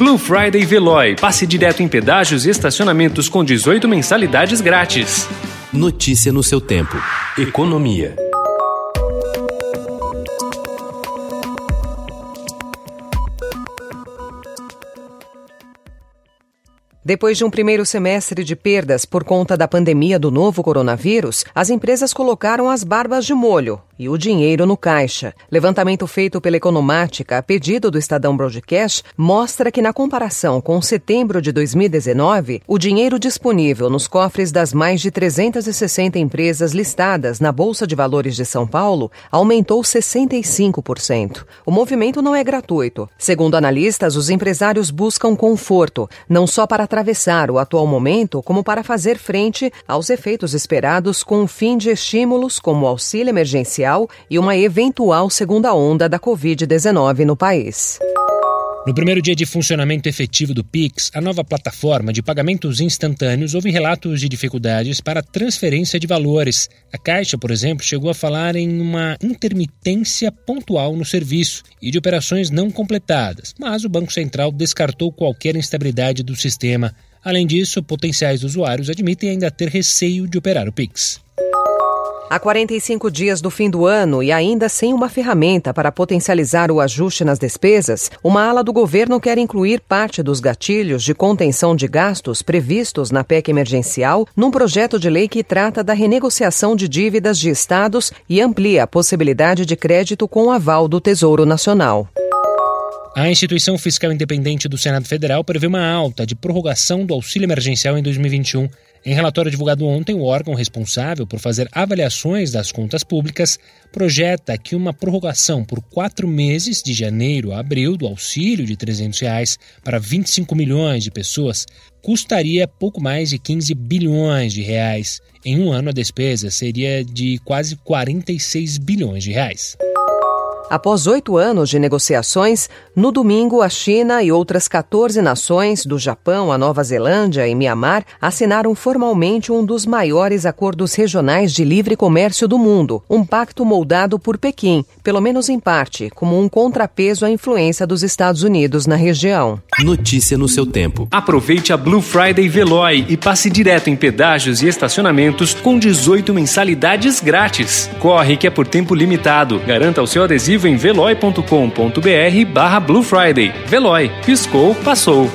Blue Friday Veloy. Passe direto em pedágios e estacionamentos com 18 mensalidades grátis. Notícia no seu tempo. Economia. Depois de um primeiro semestre de perdas por conta da pandemia do novo coronavírus, as empresas colocaram as barbas de molho e o dinheiro no caixa. Levantamento feito pela Economática a pedido do Estadão Broadcast mostra que, na comparação com setembro de 2019, o dinheiro disponível nos cofres das mais de 360 empresas listadas na Bolsa de Valores de São Paulo aumentou 65%. O movimento não é gratuito. Segundo analistas, os empresários buscam conforto, não só para atravessar o atual momento, como para fazer frente aos efeitos esperados com o fim de estímulos como auxílio emergencial e uma eventual segunda onda da Covid-19 no país. No primeiro dia de funcionamento efetivo do Pix, a nova plataforma de pagamentos instantâneos, houve relatos de dificuldades para transferência de valores. A Caixa, por exemplo, chegou a falar em uma intermitência pontual no serviço e de operações não completadas, mas o Banco Central descartou qualquer instabilidade do sistema. Além disso, potenciais usuários admitem ainda ter receio de operar o Pix. Há 45 dias do fim do ano e ainda sem uma ferramenta para potencializar o ajuste nas despesas, uma ala do governo quer incluir parte dos gatilhos de contenção de gastos previstos na PEC emergencial num projeto de lei que trata da renegociação de dívidas de estados e amplia a possibilidade de crédito com aval do Tesouro Nacional. A instituição fiscal independente do Senado Federal prevê uma alta de prorrogação do auxílio emergencial em 2021. Em relatório divulgado ontem, o órgão responsável por fazer avaliações das contas públicas projeta que uma prorrogação por quatro meses, de janeiro a abril, do auxílio de 300 reais para 25 milhões de pessoas, custaria pouco mais de 15 bilhões de reais. Em um ano, a despesa seria de quase 46 bilhões de reais. Após oito anos de negociações, no domingo a China e outras 14 nações, do Japão a Nova Zelândia e Mianmar, assinaram formalmente um dos maiores acordos regionais de livre comércio do mundo, um pacto moldado por Pequim, pelo menos em parte, como um contrapeso à influência dos Estados Unidos na região. Notícia no seu tempo. Aproveite a Blue Friday Veloy e passe direto em pedágios e estacionamentos com 18 mensalidades grátis. Corre que é por tempo limitado. Garanta o seu adesivo em veloy.com.br barra Blue Friday. Veloy. Piscou, passou.